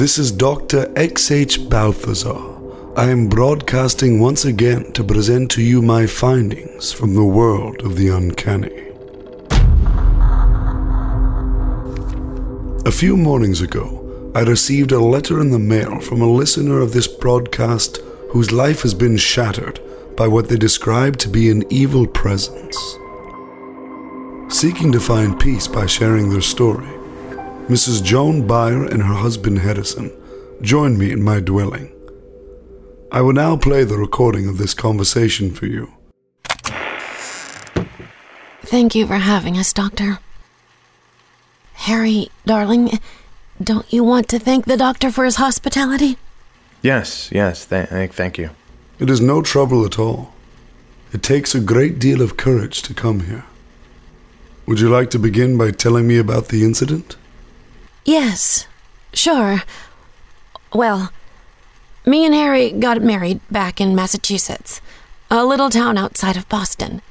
This is Dr. X.H. Balthazar. I am broadcasting once again to present to you my findings from the world of the uncanny. A few mornings ago, I received a letter in the mail from a listener of this broadcast whose life has been shattered by what they describe to be an evil presence. Seeking to find peace by sharing their story, Mrs. Joan Bryer and her husband Harrison joined me in my dwelling. I will now play the recording of this conversation for you. Thank you for having us, Doctor. Harry, darling, don't you want to thank the doctor for his hospitality? Yes, yes, th- th- thank you. It is no trouble at all. It takes a great deal of courage to come here. Would you like to begin by telling me about the incident? Yes, sure. Well, me and Harry got married back in Massachusetts, a little town outside of Boston.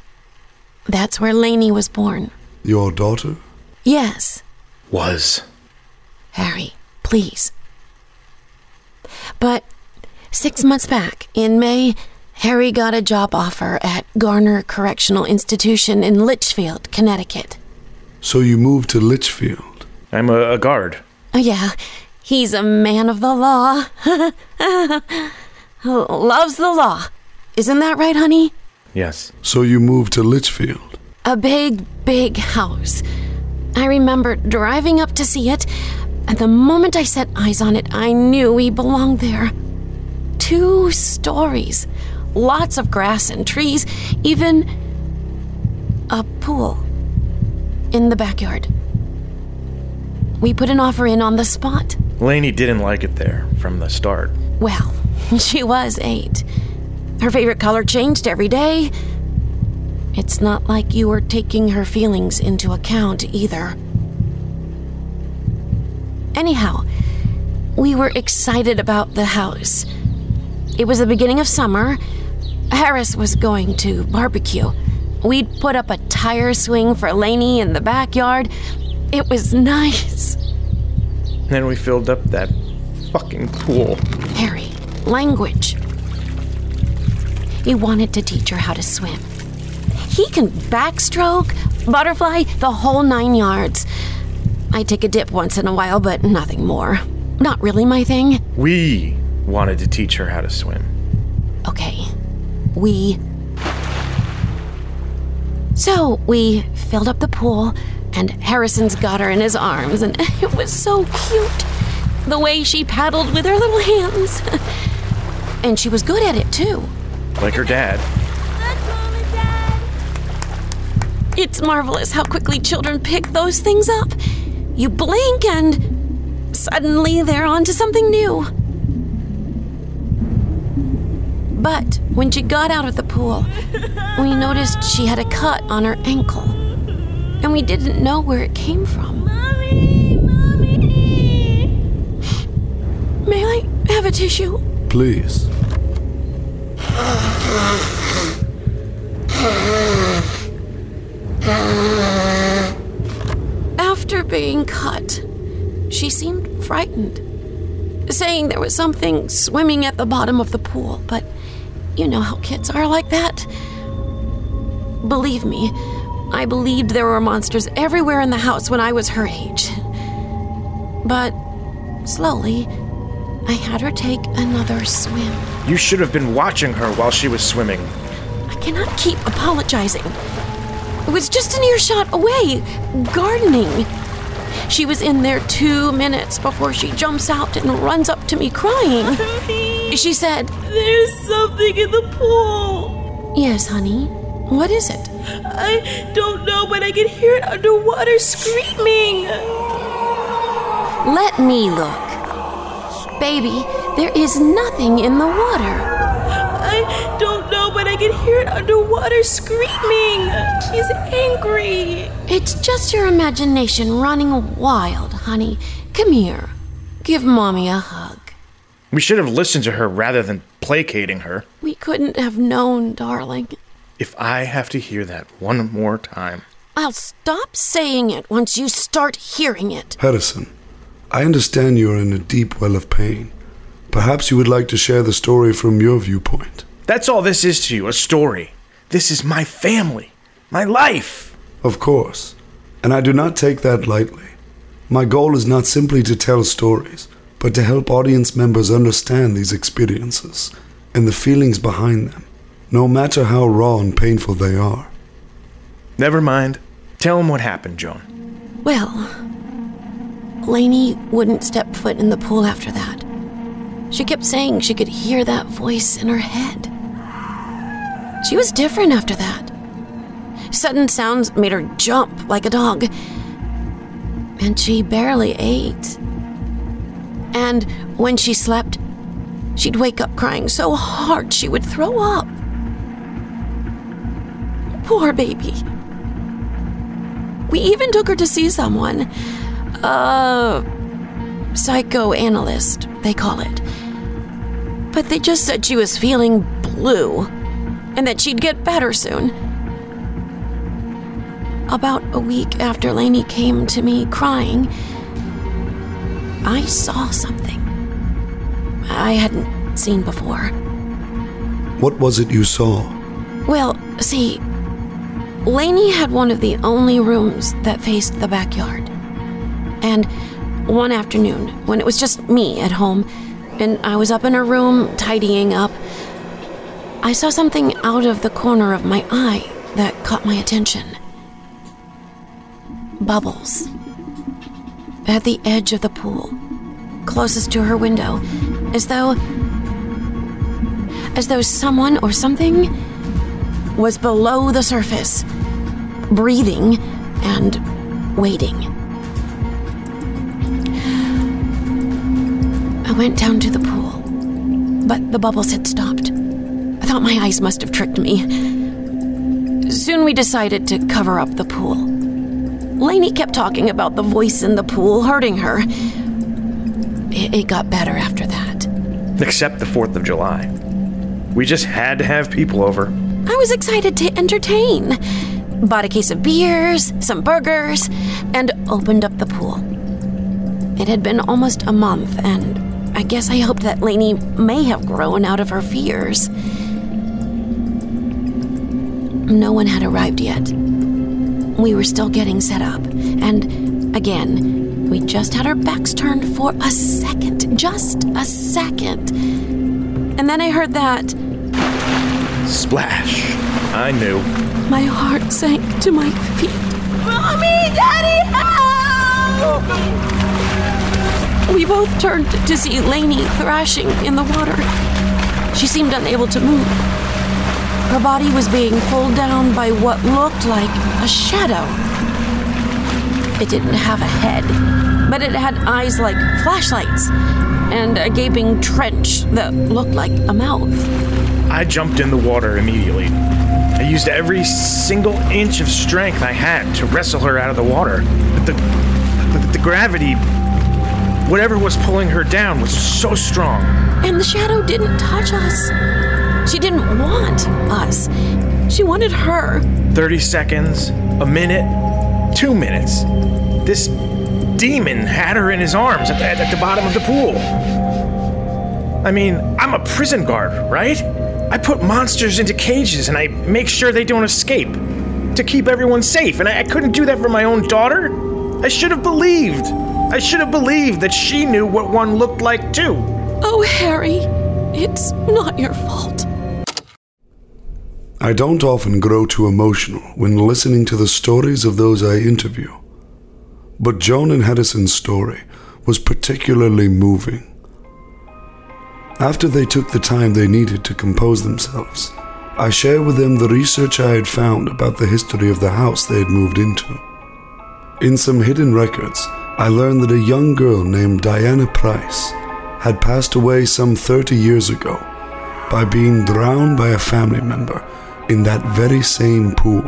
That's where Lainey was born. Your daughter? Yes, Was. Harry, please. But six months back, in May, Harry got a job offer at Garner Correctional Institution in Litchfield, Connecticut. So you moved to Litchfield. I'm a, a guard. Oh, yeah, he's a man of the law. Loves the law. Isn't that right, honey? Yes. So you moved to Litchfield. A big, big house. I remember driving up to see it, and the moment I set eyes on it, I knew we belonged there. Two stories, lots of grass and trees, even a pool in the backyard. We put an offer in on the spot. Lainey didn't like it there from the start. Well, she was eight. Her favorite color changed every day. It's not like you were taking her feelings into account either. Anyhow, we were excited about the house. It was the beginning of summer. Harris was going to barbecue. We'd put up a tire swing for Lainey in the backyard. It was nice. Then we filled up that fucking pool. Harry, language. He wanted to teach her how to swim. He can backstroke, butterfly, the whole nine yards. I take a dip once in a while, but nothing more. Not really my thing. We wanted to teach her how to swim. Okay, we. So we filled up the pool, and Harrison's got her in his arms, and it was so cute. The way she paddled with her little hands. and she was good at it, too. Like her dad. It's marvelous how quickly children pick those things up. You blink and suddenly they're onto something new. But when she got out of the pool, we noticed she had a cut on her ankle. And we didn't know where it came from. Mommy, mommy. May I have a tissue? Please. After being cut, she seemed frightened, saying there was something swimming at the bottom of the pool, but you know how kids are like that. Believe me, I believed there were monsters everywhere in the house when I was her age. But slowly, I had her take another swim. You should have been watching her while she was swimming. I cannot keep apologizing. It was just an earshot away, gardening. She was in there two minutes before she jumps out and runs up to me crying. She said, There's something in the pool. Yes, honey. What is it? I don't know, but I can hear it underwater screaming. Let me look. Baby, there is nothing in the water. I don't know, but I can hear it underwater screaming. She's angry. It's just your imagination running wild, honey. Come here. Give mommy a hug. We should have listened to her rather than placating her. We couldn't have known, darling. If I have to hear that one more time. I'll stop saying it once you start hearing it. Harrison, I understand you are in a deep well of pain. Perhaps you would like to share the story from your viewpoint. That's all this is to you a story. This is my family, my life. Of course, and I do not take that lightly. My goal is not simply to tell stories, but to help audience members understand these experiences and the feelings behind them, no matter how raw and painful they are. Never mind. Tell him what happened, Joan. Well, Lainey wouldn't step foot in the pool after that. She kept saying she could hear that voice in her head. She was different after that. Sudden sounds made her jump like a dog. And she barely ate. And when she slept, she'd wake up crying so hard she would throw up. Poor baby. We even took her to see someone. A psychoanalyst, they call it. But they just said she was feeling blue and that she'd get better soon. About a week after Lainey came to me crying, I saw something I hadn't seen before. What was it you saw? Well, see, Lainey had one of the only rooms that faced the backyard. And one afternoon, when it was just me at home, and I was up in her room tidying up, I saw something out of the corner of my eye that caught my attention. Bubbles. At the edge of the pool, closest to her window, as though. as though someone or something was below the surface, breathing and waiting. I went down to the pool, but the bubbles had stopped. I thought my eyes must have tricked me. Soon we decided to cover up the pool. Lainey kept talking about the voice in the pool hurting her. It, it got better after that. Except the 4th of July. We just had to have people over. I was excited to entertain. Bought a case of beers, some burgers, and opened up the pool. It had been almost a month, and I guess I hoped that Lainey may have grown out of her fears. No one had arrived yet. We were still getting set up, and again, we just had our backs turned for a second. Just a second. And then I heard that. Splash. I knew. My heart sank to my feet. Mommy, Daddy, help! We both turned to see Lainey thrashing in the water. She seemed unable to move. Her body was being pulled down by what looked like a shadow. It didn't have a head, but it had eyes like flashlights and a gaping trench that looked like a mouth. I jumped in the water immediately. I used every single inch of strength I had to wrestle her out of the water. But the, the, the gravity, whatever was pulling her down, was so strong. And the shadow didn't touch us. She didn't want us. She wanted her. 30 seconds, a minute, two minutes. This demon had her in his arms at the, at the bottom of the pool. I mean, I'm a prison guard, right? I put monsters into cages and I make sure they don't escape to keep everyone safe, and I, I couldn't do that for my own daughter. I should have believed. I should have believed that she knew what one looked like too. Oh, Harry, it's not your fault. I don't often grow too emotional when listening to the stories of those I interview. But Joan and Harrison's story was particularly moving. After they took the time they needed to compose themselves, I shared with them the research I had found about the history of the house they had moved into. In some hidden records, I learned that a young girl named Diana Price had passed away some 30 years ago by being drowned by a family member in that very same pool.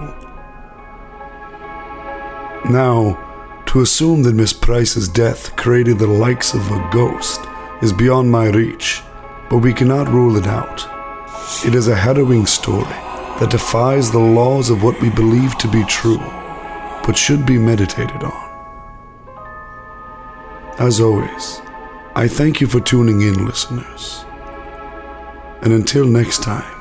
Now, to assume that Miss Price's death created the likes of a ghost is beyond my reach, but we cannot rule it out. It is a harrowing story that defies the laws of what we believe to be true, but should be meditated on. As always, I thank you for tuning in, listeners. And until next time,